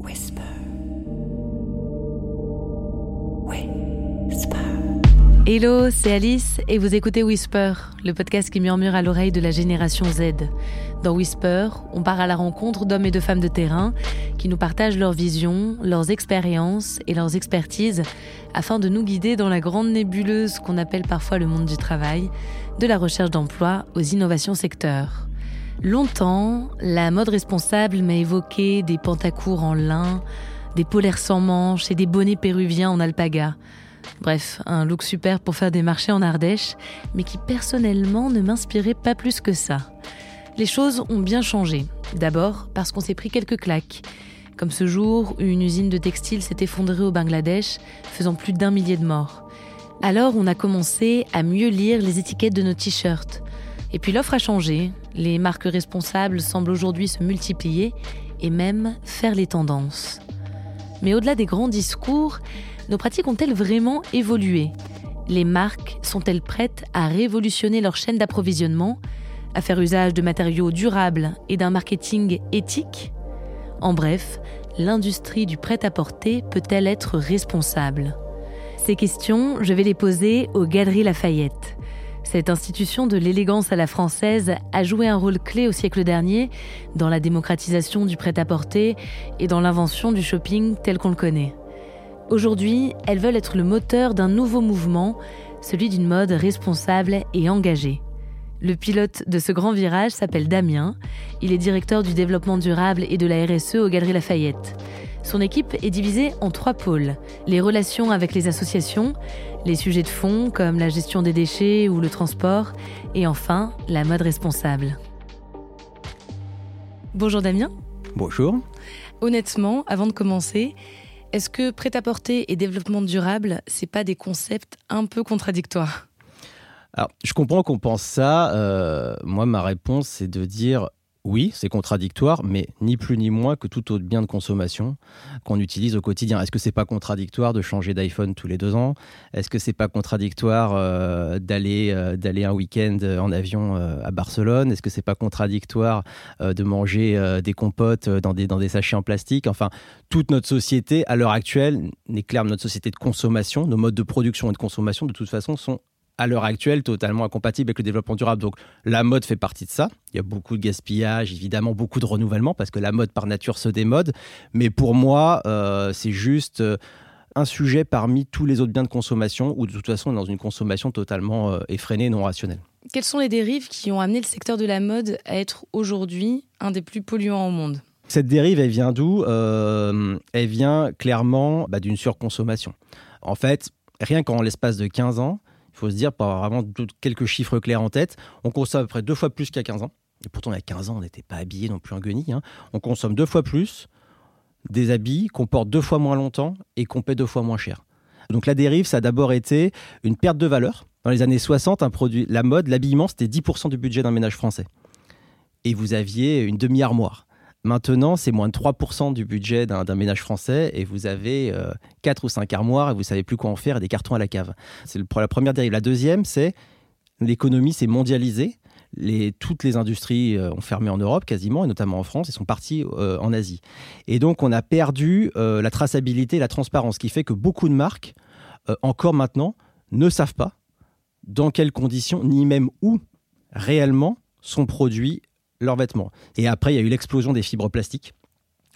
Whisper. Hello, c'est Alice et vous écoutez Whisper, le podcast qui murmure à l'oreille de la génération Z. Dans Whisper, on part à la rencontre d'hommes et de femmes de terrain qui nous partagent leurs visions, leurs expériences et leurs expertises afin de nous guider dans la grande nébuleuse qu'on appelle parfois le monde du travail, de la recherche d'emploi aux innovations secteurs. Longtemps, la mode responsable m'a évoqué des pantacours en lin, des polaires sans manches et des bonnets péruviens en alpaga. Bref, un look super pour faire des marchés en Ardèche, mais qui personnellement ne m'inspirait pas plus que ça. Les choses ont bien changé. D'abord parce qu'on s'est pris quelques claques. Comme ce jour une usine de textile s'est effondrée au Bangladesh, faisant plus d'un millier de morts. Alors on a commencé à mieux lire les étiquettes de nos t-shirts. Et puis l'offre a changé, les marques responsables semblent aujourd'hui se multiplier et même faire les tendances. Mais au-delà des grands discours, nos pratiques ont-elles vraiment évolué? Les marques sont-elles prêtes à révolutionner leur chaîne d'approvisionnement, à faire usage de matériaux durables et d'un marketing éthique? En bref, l'industrie du prêt-à-porter peut-elle être responsable? Ces questions, je vais les poser aux Galeries Lafayette. Cette institution de l'élégance à la française a joué un rôle clé au siècle dernier dans la démocratisation du prêt-à-porter et dans l'invention du shopping tel qu'on le connaît. Aujourd'hui, elles veulent être le moteur d'un nouveau mouvement, celui d'une mode responsable et engagée. Le pilote de ce grand virage s'appelle Damien. Il est directeur du développement durable et de la RSE aux Galeries Lafayette. Son équipe est divisée en trois pôles. Les relations avec les associations, les sujets de fond comme la gestion des déchets ou le transport, et enfin la mode responsable. Bonjour Damien. Bonjour. Honnêtement, avant de commencer, est-ce que prêt-à-porter et développement durable, c'est pas des concepts un peu contradictoires? Alors, je comprends qu'on pense ça. Euh, moi, ma réponse, c'est de dire oui, c'est contradictoire, mais ni plus ni moins que tout autre bien de consommation qu'on utilise au quotidien. Est-ce que c'est pas contradictoire de changer d'iPhone tous les deux ans? Est-ce que c'est pas contradictoire euh, d'aller euh, d'aller un week-end en avion euh, à Barcelone? Est-ce que c'est pas contradictoire euh, de manger euh, des compotes dans des dans des sachets en plastique? Enfin, toute notre société à l'heure actuelle n'est claire notre société de consommation, nos modes de production et de consommation de toute façon sont à l'heure actuelle totalement incompatible avec le développement durable. Donc la mode fait partie de ça. Il y a beaucoup de gaspillage, évidemment beaucoup de renouvellement parce que la mode par nature se démode. Mais pour moi, euh, c'est juste euh, un sujet parmi tous les autres biens de consommation où de toute façon on est dans une consommation totalement euh, effrénée, non rationnelle. Quelles sont les dérives qui ont amené le secteur de la mode à être aujourd'hui un des plus polluants au monde? Cette dérive, elle vient d'où? Euh, Elle vient clairement bah, d'une surconsommation. En fait, rien qu'en l'espace de 15 ans, faut se dire, pour avoir vraiment quelques chiffres clairs en tête, on consomme à peu près deux fois plus qu'il y a 15 ans. Et pourtant, il y a 15 ans, on n'était pas habillé non plus en guenille. Hein. On consomme deux fois plus des habits qu'on porte deux fois moins longtemps et qu'on paie deux fois moins cher. Donc la dérive, ça a d'abord été une perte de valeur. Dans les années 60, un produit, la mode, l'habillement, c'était 10% du budget d'un ménage français. Et vous aviez une demi-armoire. Maintenant, c'est moins de 3% du budget d'un ménage français et vous avez euh, 4 ou 5 armoires et vous savez plus quoi en faire et des cartons à la cave. C'est la première dérive. La deuxième, c'est l'économie s'est mondialisée. Toutes les industries euh, ont fermé en Europe quasiment, et notamment en France, et sont parties euh, en Asie. Et donc, on a perdu euh, la traçabilité la transparence, ce qui fait que beaucoup de marques, euh, encore maintenant, ne savent pas dans quelles conditions, ni même où réellement sont produits leurs vêtements. Et après, il y a eu l'explosion des fibres plastiques.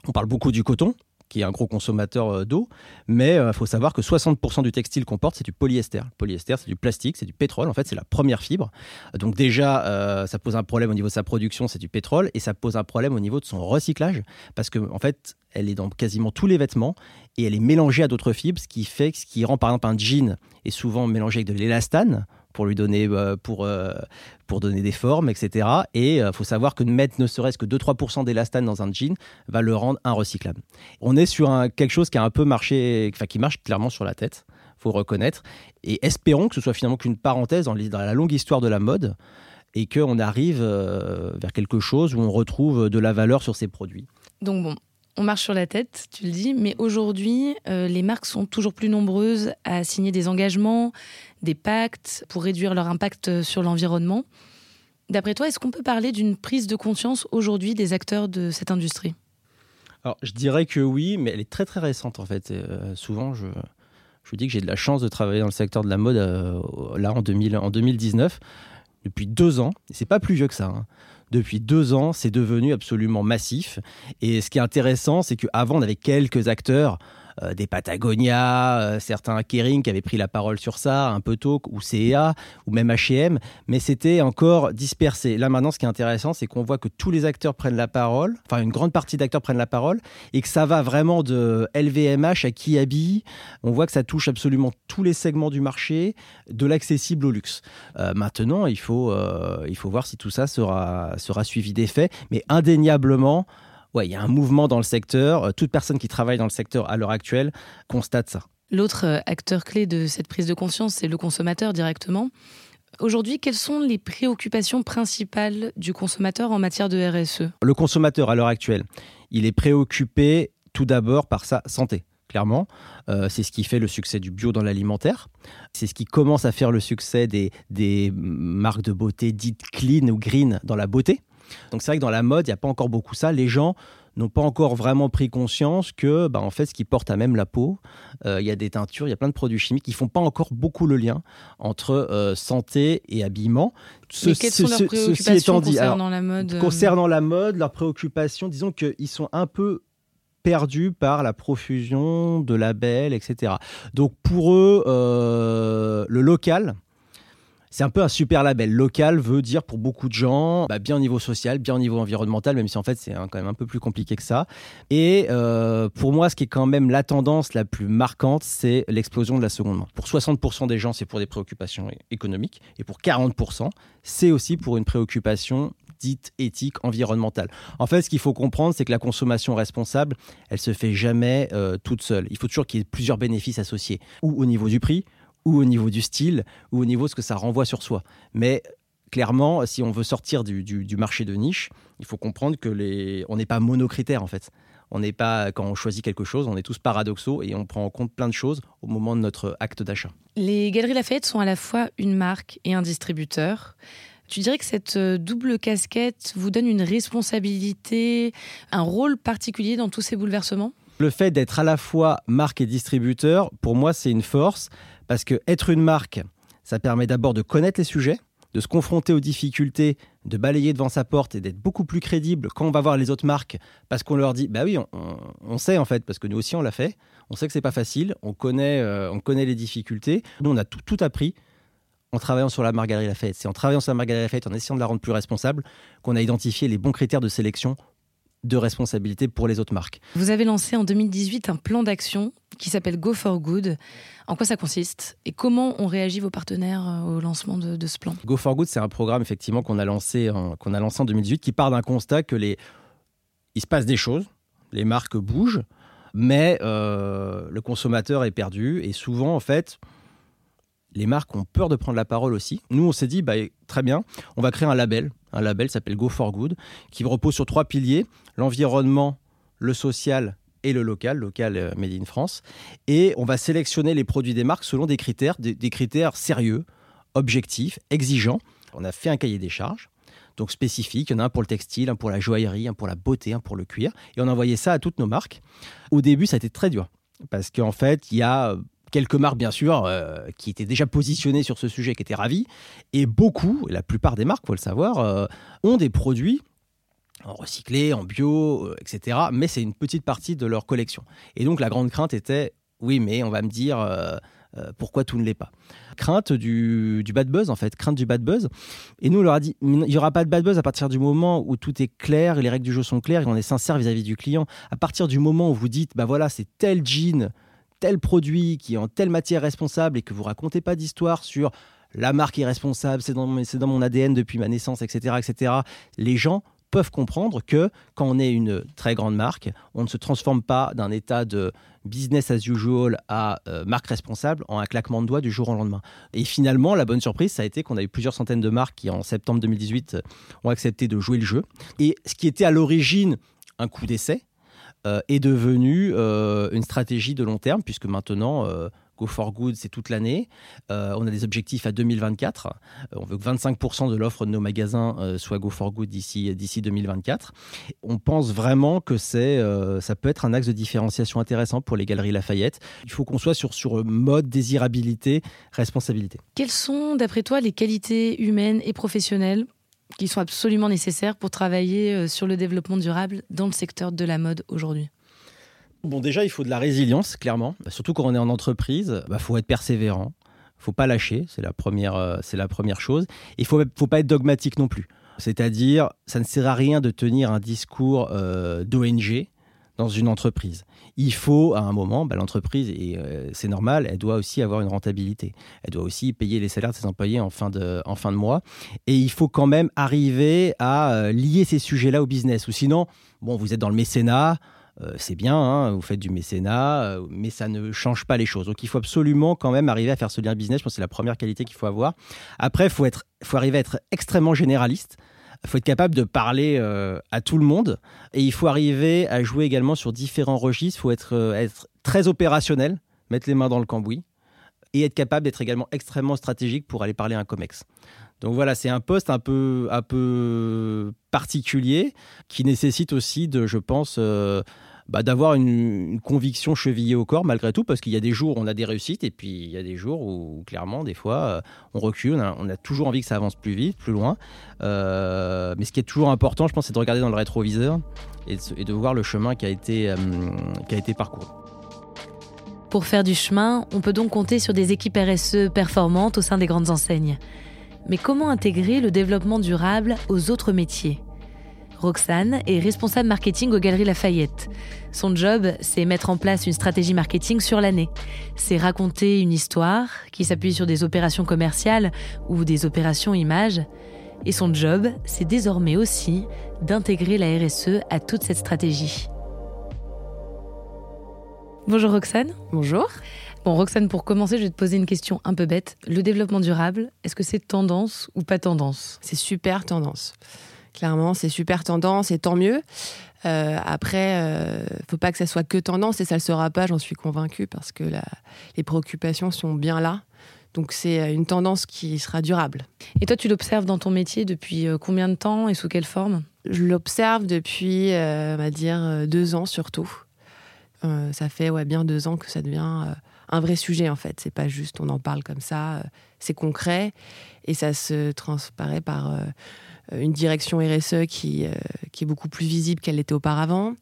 On parle beaucoup du coton, qui est un gros consommateur euh, d'eau, mais il euh, faut savoir que 60% du textile qu'on porte, c'est du polyester. Le polyester, c'est du plastique, c'est du pétrole. En fait, c'est la première fibre. Donc déjà, euh, ça pose un problème au niveau de sa production, c'est du pétrole, et ça pose un problème au niveau de son recyclage, parce que en fait, elle est dans quasiment tous les vêtements et elle est mélangée à d'autres fibres, ce qui fait, ce qui rend par exemple un jean est souvent mélangé avec de l'élastane pour lui donner euh, pour euh, pour donner des formes, etc. Et il euh, faut savoir que mettre ne serait-ce que 2-3% d'élastane dans un jean va le rendre inrecyclable. On est sur quelque chose qui a un peu marché, enfin qui marche clairement sur la tête, faut le reconnaître. Et espérons que ce soit finalement qu'une parenthèse dans, dans la longue histoire de la mode et qu'on arrive vers quelque chose où on retrouve de la valeur sur ces produits. Donc bon, on marche sur la tête, tu le dis, mais aujourd'hui, euh, les marques sont toujours plus nombreuses à signer des engagements, des pactes pour réduire leur impact sur l'environnement. D'après toi, est-ce qu'on peut parler d'une prise de conscience aujourd'hui des acteurs de cette industrie? Alors, je dirais que oui, mais elle est très très récente en fait. souvent, je, je dis que j'ai de la chance de travailler dans le secteur de la mode là en, 2000, en 2019 depuis deux ans. C'est pas plus vieux que ça. Hein. Depuis deux ans, c'est devenu absolument massif. Et ce qui est intéressant, c'est qu'avant, on avait quelques acteurs euh, des Patagonia, euh, certains Kering qui avaient pris la parole sur ça, un peu tôt, ou CEA, ou même H&M, mais c'était encore dispersé. Là maintenant, ce qui est intéressant, c'est qu'on voit que tous les acteurs prennent la parole, enfin une grande partie d'acteurs prennent la parole, et que ça va vraiment de LVMH à Kiabi. On voit que ça touche absolument tous les segments du marché, de l'accessible au luxe. Euh, maintenant, il faut, il faut voir si tout ça sera, sera suivi d'effet, mais indéniablement, ouais, il y a un mouvement dans le secteur. Euh, toute personne qui travaille dans le secteur à l'heure actuelle constate ça. L'autre euh, acteur clé de cette prise de conscience, c'est le consommateur directement. Aujourd'hui, quelles sont les préoccupations principales du consommateur en matière de RSE Le consommateur, à l'heure actuelle, il est préoccupé tout d'abord par sa santé. Clairement, euh, c'est ce qui fait le succès du bio dans l'alimentaire. C'est ce qui commence à faire le succès des, des marques de beauté dites clean ou green dans la beauté. Donc c'est vrai que dans la mode, il n'y a pas encore beaucoup ça. Les gens n'ont pas encore vraiment pris conscience que, bah, en fait, ce qui porte à même la peau, euh, il y a des teintures, il y a plein de produits chimiques qui font pas encore beaucoup le lien entre euh, santé et habillement. Mais quelles sont leurs préoccupations concernant la mode euh Concernant la mode, leurs préoccupations, disons qu'ils sont un peu perdus par la profusion de labels, etc. Donc pour eux, le local, c'est un peu un super label. Local veut dire pour beaucoup de gens, bah, bien au niveau social, bien au niveau environnemental, même si en fait c'est quand même un peu plus compliqué que ça. Et euh, pour moi, ce qui est quand même la tendance la plus marquante, c'est l'explosion de la seconde main. Pour 60% des gens, c'est pour des préoccupations économiques. Et pour 40%, c'est aussi pour une préoccupation dite éthique, environnementale. En fait, ce qu'il faut comprendre, c'est que la consommation responsable, elle se fait jamais euh, toute seule. Il faut toujours qu'il y ait plusieurs bénéfices associés, ou au niveau du prix, ou au niveau du style, ou au niveau de ce que ça renvoie sur soi. Mais clairement, si on veut sortir du, marché de niche, il faut comprendre que les... on n'est pas monocritère en fait. On n'est pas, quand on choisit quelque chose, on est tous paradoxaux et on prend en compte plein de choses au moment de notre acte d'achat. Les Galeries Lafayette sont à la fois une marque et un distributeur. Tu dirais que cette euh, double casquette vous donne une responsabilité, un rôle particulier dans tous ces bouleversements? Le fait d'être à la fois marque et distributeur, pour moi, c'est une force parce que être une marque, ça permet d'abord de connaître les sujets, de se confronter aux difficultés, de balayer devant sa porte et d'être beaucoup plus crédible quand on va voir les autres marques. Parce qu'on leur dit bah oui on, sait en fait parce que nous aussi on l'a fait. On sait que c'est pas facile. On connaît euh, on connaît les difficultés. Nous on a tout, appris en travaillant sur la Marguerite Lafayette. C'est en travaillant sur la Marguerite Lafayette en essayant de la rendre plus responsable qu'on a identifié les bons critères de sélection de responsabilité pour les autres marques. Vous avez lancé en 2018 un plan d'action qui s'appelle Go for Good. En quoi ça consiste et comment ont réagi vos partenaires euh, au lancement de, ce plan? Go for Good, c'est un programme effectivement qu'on a lancé en, qu'on a lancé en 2018 qui part d'un constat que les il se passe des choses, les marques bougent, mais euh, le consommateur est perdu et souvent en fait les marques ont peur de prendre la parole aussi. Nous, on s'est dit, bah, très bien, on va créer un label. Un label s'appelle Go for Good, qui repose sur trois piliers l'environnement, le social et le local, local euh, Made in France. Et on va sélectionner les produits des marques selon des critères, des, critères sérieux, objectifs, exigeants. On a fait un cahier des charges donc spécifique. Il y en a un pour le textile, un pour la joaillerie, un pour la beauté, un pour le cuir. Et on a envoyé ça à toutes nos marques. Au début, ça a été très dur. Parce qu'en fait, il y a quelques marques, bien sûr, euh, qui étaient déjà positionnées sur ce sujet, qui étaient ravies. Et beaucoup, la plupart des marques, faut le savoir, euh, ont des produits en recyclé, en bio, euh, etc. Mais c'est une petite partie de leur collection. Et donc la grande crainte était, oui, mais on va me dire pourquoi tout ne l'est pas? Crainte du, bad buzz, en fait, crainte du bad buzz. Et nous, on leur a dit, il n'y aura pas de bad buzz à partir du moment où tout est clair, et les règles du jeu sont claires, et on est sincère vis-à-vis -vis du client. À partir du moment où vous dites, bah voilà, c'est tel jean tel produit qui est en telle matière responsable et que vous racontez pas d'histoire sur la marque est responsable, c'est dans, dans mon ADN depuis ma naissance, etc., etc., les gens peuvent comprendre que quand on est une très grande marque, on ne se transforme pas d'un état de business as usual à euh, marque responsable en un claquement de doigts du jour au lendemain. Et finalement, la bonne surprise, ça a été qu'on a eu plusieurs centaines de marques qui, en septembre 2018, ont accepté de jouer le jeu. Et ce qui était à l'origine un coup d'essai, euh, est devenue euh, une stratégie de long terme, puisque maintenant, euh, Go for Good, c'est toute l'année. On a des objectifs à 2024. Euh, on veut que 25% de l'offre de nos magasins soit Go for Good d'ici d'ici 2024. On pense vraiment que c'est ça peut être un axe de différenciation intéressant pour les galeries Lafayette. Il faut qu'on soit sur sur mode désirabilité, responsabilité. Quelles sont d'après toi les qualités humaines et professionnelles qui sont absolument nécessaires pour travailler sur le développement durable dans le secteur de la mode aujourd'hui Bon, déjà, il faut de la résilience, clairement. Surtout quand on est en entreprise, il bah, faut être persévérant. faut pas lâcher, c'est la première, euh, c'est la première chose. Il faut, faut pas être dogmatique non plus. C'est-à-dire, ça ne sert à rien de tenir un discours euh, d'ONG dans une entreprise. Il faut, à un moment, bah, l'entreprise, et euh, c'est normal, elle doit aussi avoir une rentabilité. Elle doit aussi payer les salaires de ses employés en fin de, mois. Et il faut quand même arriver à lier ces sujets-là au business. Ou sinon, bon, vous êtes dans le mécénat, euh, c'est bien, hein, vous faites du mécénat, euh, mais ça ne change pas les choses. Donc il faut absolument quand même arriver à faire ce lien business. Je pense que c'est la première qualité qu'il faut avoir. Après, il faut, faut arriver à être extrêmement généraliste. Il faut être capable de parler euh, à tout le monde et il faut arriver à jouer également sur différents registres. Il faut être, être très opérationnel, mettre les mains dans le cambouis et être capable d'être également extrêmement stratégique pour aller parler à un COMEX. Donc voilà, c'est un poste un peu, un peu particulier qui nécessite aussi de, je pense, euh, bah, d'avoir une, conviction chevillée au corps malgré tout, parce qu'il y a des jours où on a des réussites et puis il y a des jours où clairement, des fois, euh, on recule, on a, toujours envie que ça avance plus vite, plus loin. Euh, mais ce qui est toujours important, je pense, c'est de regarder dans le rétroviseur et de, voir le chemin qui a été, qui a été parcouru. Pour faire du chemin, on peut donc compter sur des équipes RSE performantes au sein des grandes enseignes. Mais comment intégrer le développement durable aux autres métiers? Roxane est responsable marketing aux Galeries Lafayette. Son job, c'est mettre en place une stratégie marketing sur l'année. C'est raconter une histoire qui s'appuie sur des opérations commerciales ou des opérations images. Et son job, c'est désormais aussi d'intégrer la RSE à toute cette stratégie. Bonjour Roxane. Bonjour. Bon, Roxane, pour commencer, je vais te poser une question un peu bête. Le développement durable, est-ce que c'est tendance ou pas tendance? C'est super tendance. Clairement, c'est super tendance et tant mieux. Euh, après, euh, faut pas que ça soit que tendance et ça ne le sera pas, j'en suis convaincue, parce que les préoccupations sont bien là. Donc c'est euh, une tendance qui sera durable. Et toi, tu l'observes dans ton métier depuis euh, combien de temps et sous quelle forme? Je l'observe depuis, on va dire, deux ans surtout. ça fait ouais, bien deux ans que ça devient un vrai sujet en fait. C'est pas juste on en parle comme ça, euh, c'est concret et ça se transparaît par euh, une direction RSE qui, euh, qui est beaucoup plus visible qu'elle l'était auparavant,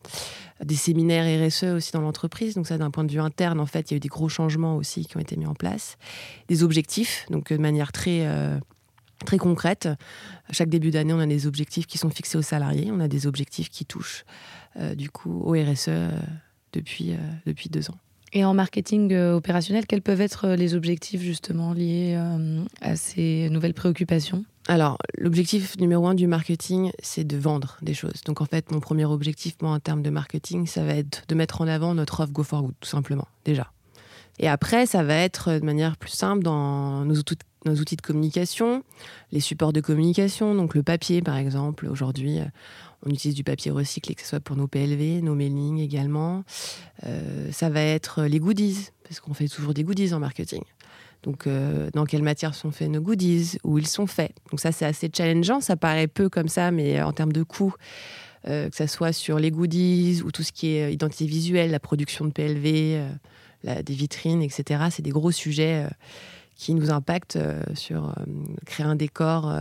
des séminaires RSE aussi dans l'entreprise. Donc ça, d'un point de vue interne, en fait, il y a eu des gros changements aussi qui ont été mis en place, des objectifs, donc de manière très très concrète. chaque début d'année, on a des objectifs qui sont fixés aux salariés, on a des objectifs qui touchent du coup au RSE depuis, depuis deux ans. Et en marketing euh, opérationnel, quels peuvent être euh, les objectifs justement liés euh, à ces nouvelles préoccupations? Alors, l'objectif numéro un du marketing, c'est de vendre des choses. Donc, en fait, mon premier objectif, moi, en termes de marketing, ça va être de mettre en avant notre offre Go for Good, tout simplement, déjà. Et après, ça va être de manière plus simple dans nos outils, de communication, les supports de communication, donc le papier, par exemple. Aujourd'hui, on utilise du papier recyclé, que ce soit pour nos PLV, nos mailings également. Euh, ça va être les goodies, parce qu'on fait toujours des goodies en marketing. Donc, euh, dans quelle matière sont faits nos goodies, où ils sont faits. Donc, ça, c'est assez challengeant. Ça paraît peu comme ça, mais en termes de coûts, euh, que ce soit sur les goodies ou tout ce qui est identité visuelle, la production de PLV, des vitrines, etc., c'est des gros sujets qui nous impactent sur créer un décor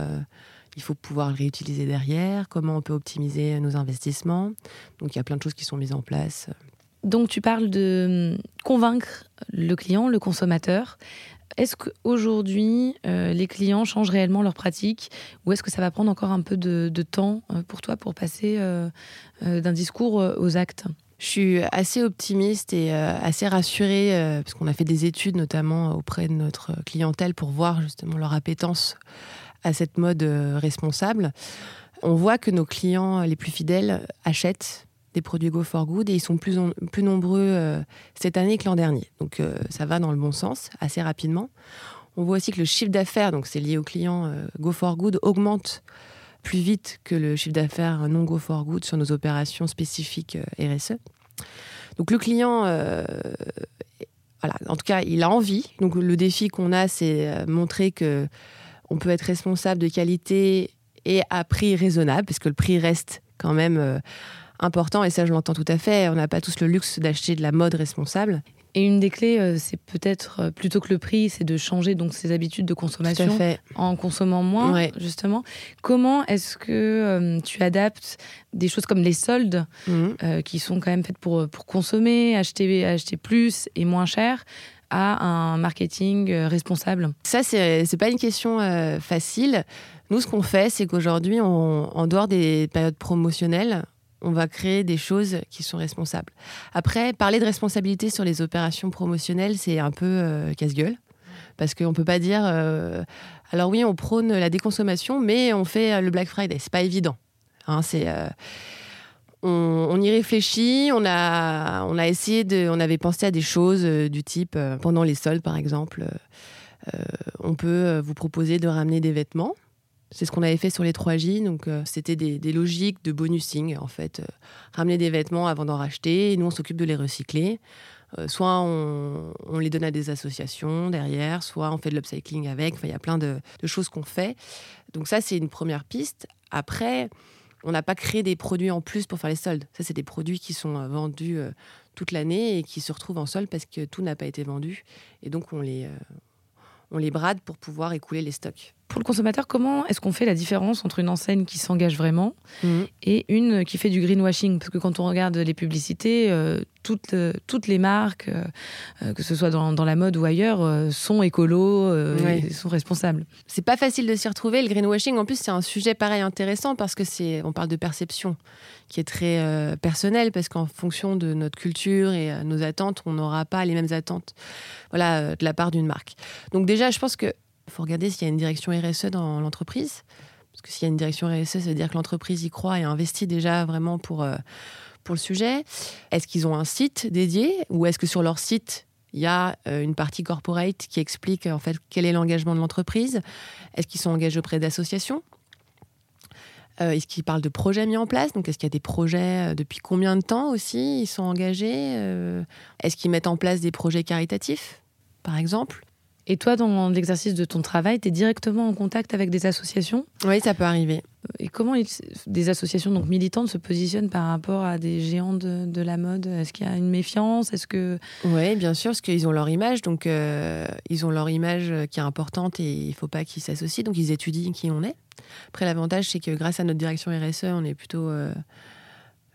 il faut pouvoir le réutiliser derrière, comment on peut optimiser nos investissements. Donc il y a plein de choses qui sont mises en place. Donc tu parles de hum, convaincre le client, le consommateur. Est-ce qu'aujourd'hui, euh, les clients changent réellement leurs pratiques ou est-ce que ça va prendre encore un peu de, temps euh, pour toi pour passer euh, d'un discours aux actes? Je suis assez optimiste et assez rassurée parce qu'on a fait des études notamment auprès de notre clientèle pour voir justement leur appétence à cette mode responsable, on voit que nos clients les plus fidèles achètent des produits Go for Good et ils sont plus, plus nombreux euh, cette année que l'an dernier. Donc euh, ça va dans le bon sens assez rapidement. On voit aussi que le chiffre d'affaires, donc c'est lié aux clients Go for Good, augmente plus vite que le chiffre d'affaires non Go for Good sur nos opérations spécifiques RSE. Donc le client voilà, en tout cas, il a envie. Donc le défi qu'on a, c'est montrer que on peut être responsable de qualité et à prix raisonnable, parce que le prix reste quand même important, et ça je l'entends tout à fait. On n'a pas tous le luxe d'acheter de la mode responsable. Et une des clés, euh, c'est peut-être euh, plutôt que le prix, c'est de changer donc ses habitudes de consommation en consommant moins, justement. Comment est-ce que euh, tu adaptes des choses comme les soldes, mhm. qui sont quand même faites pour, pour consommer, acheter, acheter plus et moins cher, à un marketing responsable? Ça, c'est n'est pas une question facile. Nous, ce qu'on fait, c'est qu'aujourd'hui, en dehors des périodes promotionnelles, on va créer des choses qui sont responsables. Après, parler de responsabilité sur les opérations promotionnelles, c'est un peu euh, casse-gueule. Parce qu'on ne peut pas dire. Euh, alors, oui, on prône la déconsommation, mais on fait euh, le Black Friday. C'est pas évident. Hein, c'est. On, y réfléchit, on a, on a essayé de, on avait pensé à des choses du type pendant les soldes par exemple, on peut vous proposer de ramener des vêtements c'est ce qu'on avait fait sur les 3J. Donc, euh, c'était des, logiques de bonusing, en fait. Euh, ramener des vêtements avant d'en racheter. Et nous, on s'occupe de les recycler. Euh, soit on, les donne à des associations derrière, soit on fait de l'upcycling avec. il y a plein de, choses qu'on fait. Donc, ça, c'est une première piste. Après, on n'a pas créé des produits en plus pour faire les soldes. Ça, c'est des produits qui sont vendus toute l'année et qui se retrouvent en solde parce que tout n'a pas été vendu. Et donc, on les, on les brade pour pouvoir écouler les stocks. Pour le consommateur, comment est-ce qu'on fait la différence entre une enseigne qui s'engage vraiment mhm. et une qui fait du greenwashing? Parce que quand on regarde les publicités, euh, toutes, euh, toutes les marques, euh, que ce soit dans, dans, la mode ou ailleurs, sont écolos, sont responsables. C'est pas facile de s'y retrouver. Le greenwashing, en plus, c'est un sujet pareil intéressant parce que c'est, on parle de perception qui est très personnelle parce qu'en fonction de notre culture et nos attentes, on n'aura pas les mêmes attentes, voilà, de la part d'une marque. Donc déjà, je pense que il faut regarder s'il y a une direction RSE dans l'entreprise. Parce que s'il y a une direction RSE, ça veut dire que l'entreprise y croit et investit déjà vraiment pour, euh, pour le sujet. Est-ce qu'ils ont un site dédié ou est-ce que sur leur site, il y a euh, une partie corporate qui explique en fait quel est l'engagement de l'entreprise? Est-ce qu'ils sont engagés auprès d'associations? Euh, Est-ce qu'ils parlent de projets mis en place? Donc, est-ce qu'il y a des projets depuis combien de temps aussi Ils sont engagés Est-ce qu'ils mettent en place des projets caritatifs, par exemple? Et toi, dans l'exercice de ton travail, tu es directement en contact avec des associations? Oui, ça peut arriver. Et comment des associations donc militantes se positionnent par rapport à des géants de, la mode? Est-ce qu'il y a une méfiance? Est-ce que Oui, bien sûr, parce qu'ils ont leur image, donc euh, ils ont leur image qui est importante et il ne faut pas qu'ils s'associent, donc ils étudient qui on est. Après, l'avantage, c'est que grâce à notre direction RSE, on est plutôt euh,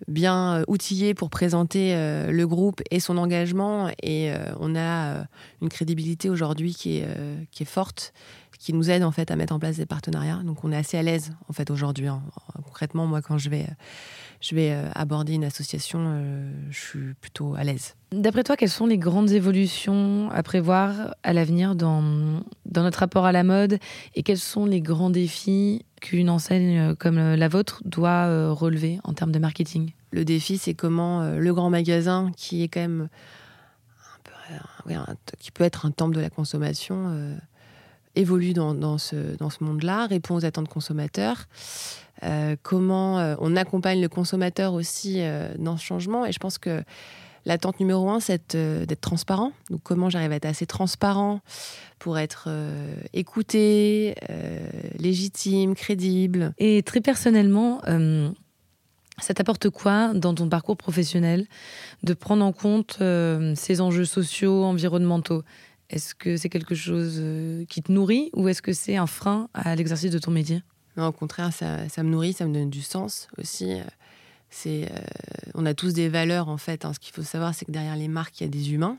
bien euh, outillé pour présenter euh, le groupe et son engagement. Et euh, on a une crédibilité aujourd'hui qui est, qui est forte, qui nous aide en fait à mettre en place des partenariats. Donc on est assez à l'aise en fait aujourd'hui. Hein. Concrètement, moi quand je vais, je vais aborder une association, je suis plutôt à l'aise. D'après toi, quelles sont les grandes évolutions à prévoir à l'avenir dans, dans notre rapport à la mode et quels sont les grands défis qu'une enseigne comme la vôtre doit relever en termes de marketing? Le défi, c'est comment euh, le grand magasin, qui est quand même qui peut être un temple de la consommation, euh, évolue dans, ce, dans ce monde-là, répond aux attentes consommateurs. Euh, comment on accompagne le consommateur aussi dans ce changement. Et je pense que l'attente numéro un, c'est d'être transparent. Donc, comment j'arrive à être assez transparent pour être écouté, légitime, crédible? Et très personnellement, ça t'apporte quoi dans ton parcours professionnel de prendre en compte euh, ces enjeux sociaux, environnementaux? Est-ce que c'est quelque chose euh, qui te nourrit ou est-ce que c'est un frein à l'exercice de ton métier? Non, Au contraire, ça, me nourrit, ça me donne du sens aussi. C'est, euh, on a tous des valeurs en fait. Hein. Ce qu'il faut savoir, c'est que derrière les marques, il y a des humains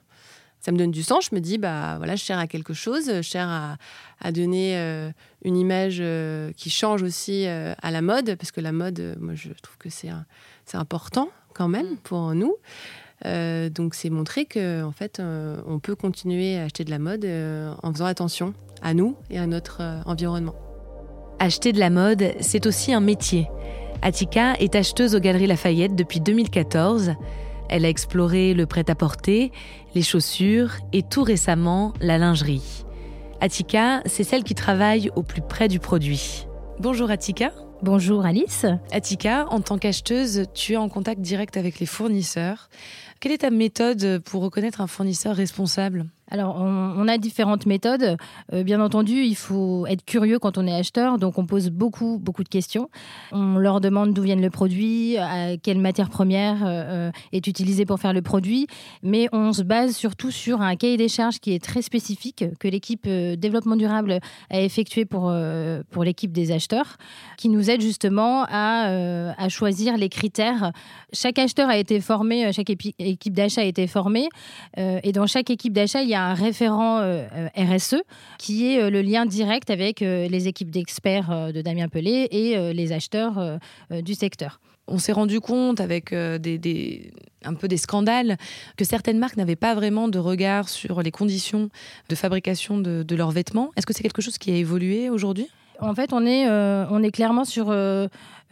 ça me donne du sens. Je me dis, bah voilà, je cherche à quelque chose, je cherche à, donner euh, une image euh, qui change aussi euh, à la mode, parce que la mode, moi, je trouve que c'est c'est important quand même mm. pour nous. donc, c'est montrer que en fait, on peut continuer à acheter de la mode en faisant attention à nous et à notre environnement. Acheter de la mode, c'est aussi un métier. Atika est acheteuse aux Galeries Lafayette depuis 2014. Elle a exploré le prêt-à-porter, les chaussures et tout récemment la lingerie. Atika, c'est celle qui travaille au plus près du produit. Bonjour Atika. Bonjour Alice. Atika, en tant qu'acheteuse, tu es en contact direct avec les fournisseurs. Quelle est ta méthode pour reconnaître un fournisseur responsable? Alors, on, a différentes méthodes. Euh, bien entendu, il faut être curieux quand on est acheteur, donc on pose beaucoup, beaucoup de questions. On leur demande d'où vient le produit, à quelle matière première euh, est utilisée pour faire le produit, mais on se base surtout sur un cahier des charges qui est très spécifique, que l'équipe euh, développement durable a effectué pour, pour l'équipe des acheteurs, qui nous aide justement à, à, choisir les critères. Chaque acheteur a été formé, chaque équipe d'achat a été formée, et dans chaque équipe d'achat, il y a un référent euh, euh, RSE qui est euh, le lien direct avec les équipes d'experts de Damien Pelé et les acheteurs du secteur on s'est rendu compte avec des, un peu des scandales que certaines marques n'avaient pas vraiment de regard sur les conditions de fabrication de, de leurs vêtements. Est-ce que c'est quelque chose qui a évolué aujourd'hui? En fait, on est, on est clairement sur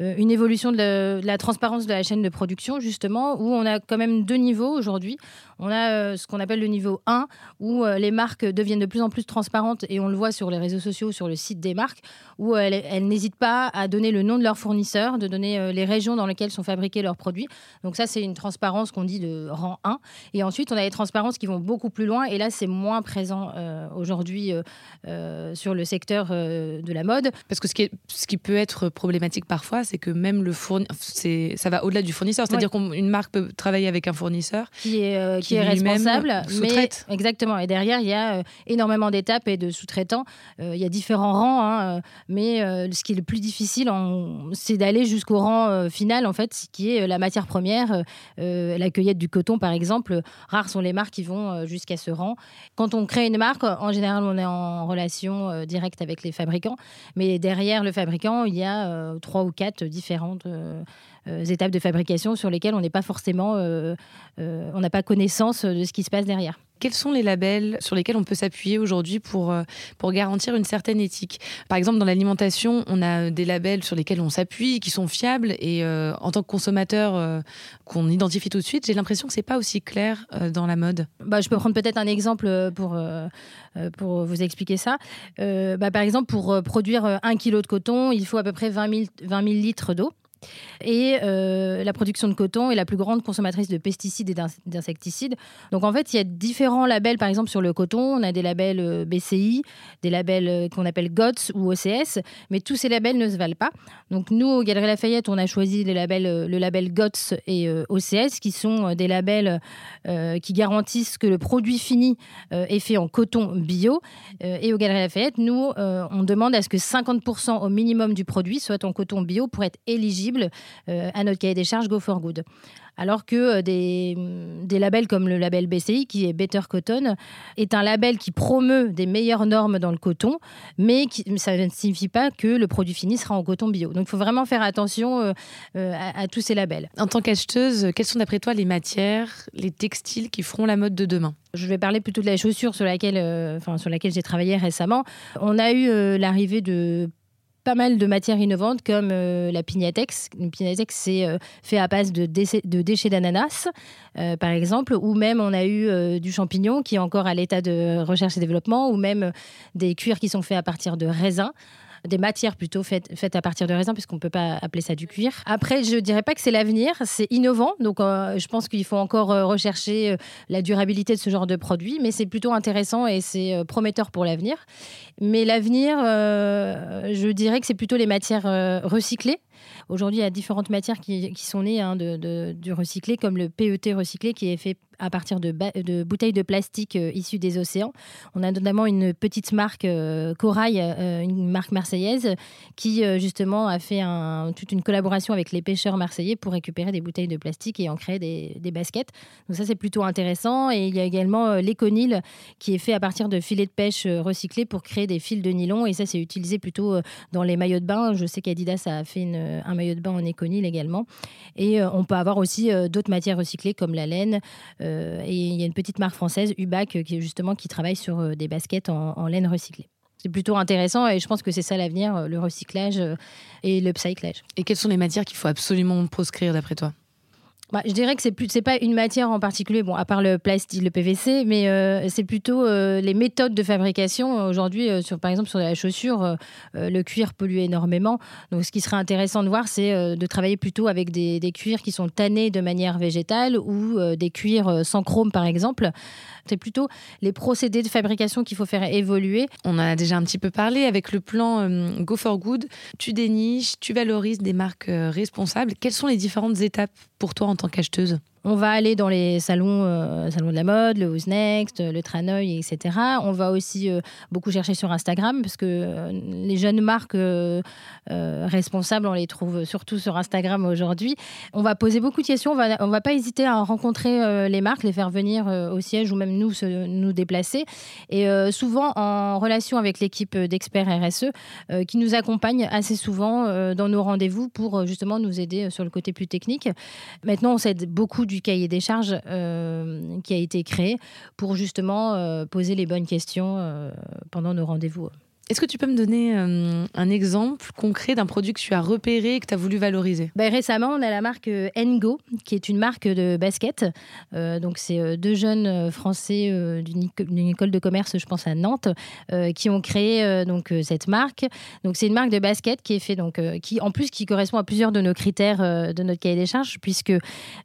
euh, une évolution de la, transparence de la chaîne de production, justement, où on a quand même deux niveaux aujourd'hui. On a euh, ce qu'on appelle le niveau 1, où euh, les marques deviennent de plus en plus transparentes, et on le voit sur les réseaux sociaux, sur le site des marques, où elles, n'hésitent pas à donner le nom de leur fournisseur, de donner les régions dans lesquelles sont fabriqués leurs produits. Donc ça, c'est une transparence qu'on dit de rang 1. Et ensuite, on a les transparences qui vont beaucoup plus loin, et là, c'est moins présent aujourd'hui sur le secteur de la mode. Parce que ce qui, ce qui peut être problématique parfois, c'est que même le fournisseur, ça va au-delà du fournisseur. C'est-à-dire qu'une marque peut travailler avec un fournisseur qui est, euh, qui, est responsable, mais exactement. Et derrière, il y a euh, énormément d'étapes et de sous-traitants. Euh, il y a différents rangs, hein, mais ce qui est le plus difficile, c'est d'aller jusqu'au rang final, en fait, qui est la matière première, la cueillette du coton, par exemple. Rares sont les marques qui vont jusqu'à ce rang. Quand on crée une marque, en général, on est en relation directe avec les fabricants, mais derrière le fabricant, il y a trois ou quatre différentes euh, euh, étapes de fabrication sur lesquelles on n'est pas forcément, euh, on n'a pas connaissance de ce qui se passe derrière. Quels sont les labels sur lesquels on peut s'appuyer aujourd'hui pour, pour garantir une certaine éthique? Par exemple, dans l'alimentation, on a des labels sur lesquels on s'appuie, qui sont fiables, et en tant que consommateur qu'on identifie tout de suite, j'ai l'impression que c'est pas aussi clair dans la mode. Bah, je peux prendre peut-être un exemple pour, pour vous expliquer ça. Bah, par exemple, pour produire un kilo de coton, il faut à peu près 20 000, 20 000 litres d'eau. Et euh, la production de coton est la plus grande consommatrice de pesticides et d'insecticides. Donc en fait, il y a différents labels, par exemple sur le coton, on a des labels euh, BCI, des labels euh, qu'on appelle GOTS ou OCS, mais tous ces labels ne se valent pas. Donc nous, au Galerie Lafayette, on a choisi le label GOTS et OCS, qui sont des labels qui garantissent que le produit fini est fait en coton bio. et au Galerie Lafayette, nous, on demande à ce que 50% au minimum du produit soit en coton bio pour être éligible euh, à notre cahier des charges Go for Good. Alors que euh, des, des, labels comme le label BCI, qui est Better Cotton, est un label qui promeut des meilleures normes dans le coton, mais qui, ça ne signifie pas que le produit fini sera en coton bio. Donc il faut vraiment faire attention euh, à, tous ces labels. En tant qu'acheteuse, quelles sont d'après toi les matières, les textiles qui feront la mode de demain? Je vais parler plutôt de la chaussure sur laquelle, enfin, sur laquelle j'ai travaillé récemment. On a eu l'arrivée de pas mal de matières innovantes comme euh, la pignatex. Une pignatex, c'est euh, fait à base de, déchets d'ananas, euh, par exemple, ou même on a eu du champignon qui est encore à l'état de recherche et développement, ou même des cuirs qui sont faits à partir de raisins des matières plutôt faites, à partir de raisin, puisqu'on ne peut pas appeler ça du cuir. Après, je ne dirais pas que c'est l'avenir, c'est innovant. Donc, euh, je pense qu'il faut encore euh, rechercher euh, la durabilité de ce genre de produit, mais c'est plutôt intéressant et c'est prometteur pour l'avenir. Mais l'avenir, je dirais que c'est plutôt les matières recyclées. Aujourd'hui, il y a différentes matières qui, sont nées hein, du recyclé, comme le PET recyclé qui est fait à partir de, bouteilles de plastique euh, issues des océans. On a notamment une petite marque euh, Corail, euh, une marque marseillaise, qui justement a fait toute une collaboration avec les pêcheurs marseillais pour récupérer des bouteilles de plastique et en créer des, baskets. Donc ça c'est plutôt intéressant. Et il y a également l'éconil qui est fait à partir de filets de pêche recyclés pour créer des fils de nylon. Et ça c'est utilisé plutôt dans les maillots de bain. Je sais qu'Adidas a fait un maillot de bain en éconil également. Et on peut avoir aussi d'autres matières recyclées comme la laine. Euh, et il y a une petite marque française, Ubac, qui justement qui travaille sur euh, des baskets en, laine recyclée. C'est plutôt intéressant et je pense que c'est ça l'avenir, euh, le recyclage et le upcyclage. Et quelles sont les matières qu'il faut absolument proscrire d'après toi? Bah, je dirais que c'est plus, pas une matière en particulier, bon, à part le plastique, le PVC, mais euh, c'est plutôt euh, les méthodes de fabrication. Aujourd'hui, euh, sur, par exemple, sur la chaussure, le cuir pollue énormément. Donc, ce qui serait intéressant de voir, c'est de travailler plutôt avec des, cuirs qui sont tannés de manière végétale ou des cuirs sans chrome, par exemple. C'est plutôt les procédés de fabrication qu'il faut faire évoluer. On en a déjà un petit peu parlé avec le plan Go for Good. Tu déniches, tu valorises des marques responsables. Quelles sont les différentes étapes pour toi en tant qu'acheteuse? On va aller dans les salons, euh, salons de la mode, le Who's Next, le Tranoï, etc. On va aussi euh, beaucoup chercher sur Instagram parce que euh, les jeunes marques responsables, on les trouve surtout sur Instagram aujourd'hui. On va poser beaucoup de questions. On va, va pas hésiter à rencontrer les marques, les faire venir au siège ou même nous nous déplacer. Et souvent en relation avec l'équipe d'experts RSE qui nous accompagne assez souvent dans nos rendez-vous pour justement nous aider sur le côté plus technique. Maintenant, on s'aide beaucoup du cahier des charges euh, qui a été créé pour justement euh, poser les bonnes questions euh, pendant nos rendez-vous. Est-ce que tu peux me donner euh, un exemple concret d'un produit que tu as repéré et que tu as voulu valoriser? Ben, Récemment, on a la marque euh, qui est une marque de basket. Euh, donc, c'est deux jeunes Français d'une école de commerce, je pense à Nantes, qui ont créé donc cette marque. Donc, c'est une marque de basket qui est fait donc qui en plus qui correspond à plusieurs de nos critères de notre cahier des charges, puisque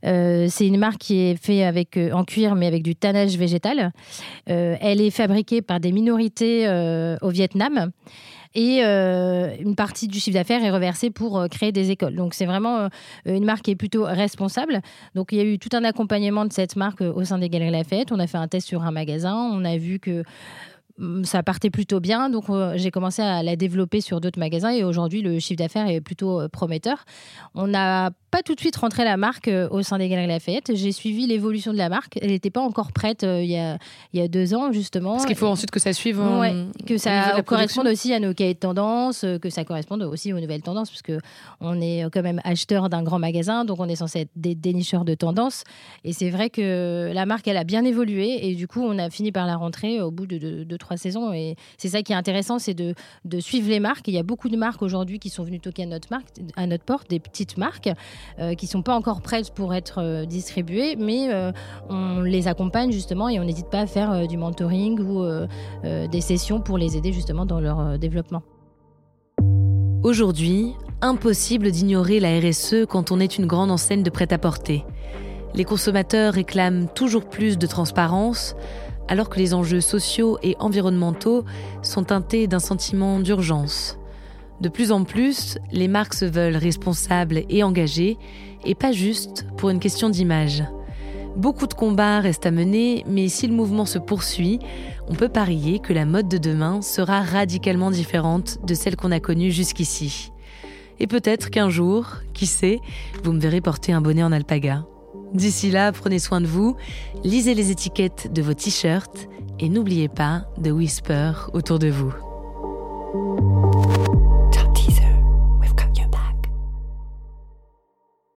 c'est une marque qui est faite avec en cuir mais avec du tannage végétal. elle est fabriquée par des minorités au Vietnam et euh, une partie du chiffre d'affaires est reversée pour euh, créer des écoles. Donc c'est vraiment euh, une marque qui est plutôt responsable. Donc il y a eu tout un accompagnement de cette marque au sein des Galeries Lafayette. On a fait un test sur un magasin. On a vu que ça partait plutôt bien, donc j'ai commencé à la développer sur d'autres magasins et aujourd'hui le chiffre d'affaires est plutôt prometteur. On n'a pas tout de suite rentré la marque euh, au sein des Galeries Lafayette. J'ai suivi l'évolution de la marque. Elle n'était pas encore prête euh, il, y a, il y a deux ans, justement. Parce qu'il faut ensuite que ça suive. que ça corresponde aussi à nos cahiers de tendance, euh, que ça corresponde aussi aux nouvelles tendances, parce que on est quand même acheteur d'un grand magasin, donc on est censé être des dénicheurs de tendances. Et c'est vrai que la marque, elle a bien évolué, et du coup, on a fini par la rentrer au bout de deux, trois saisons. Et c'est ça qui est intéressant, c'est de, suivre les marques. Il y a beaucoup de marques aujourd'hui qui sont venues toquer à notre, porte, des petites marques. Euh, qui sont pas encore prêtes pour être euh, distribuées, mais euh, on les accompagne justement et on n'hésite pas à faire du mentoring ou des sessions pour les aider justement dans leur développement. Aujourd'hui, impossible d'ignorer la RSE quand on est une grande enseigne de prêt-à-porter. Les consommateurs réclament toujours plus de transparence, alors que les enjeux sociaux et environnementaux sont teintés d'un sentiment d'urgence. De plus en plus, les marques se veulent responsables et engagées, et pas juste pour une question d'image. Beaucoup de combats restent à mener, mais si le mouvement se poursuit, on peut parier que la mode de demain sera radicalement différente de celle qu'on a connue jusqu'ici. Et peut-être qu'un jour, qui sait, vous me verrez porter un bonnet en alpaga. D'ici là, prenez soin de vous, lisez les étiquettes de vos t-shirts et n'oubliez pas de whisper autour de vous.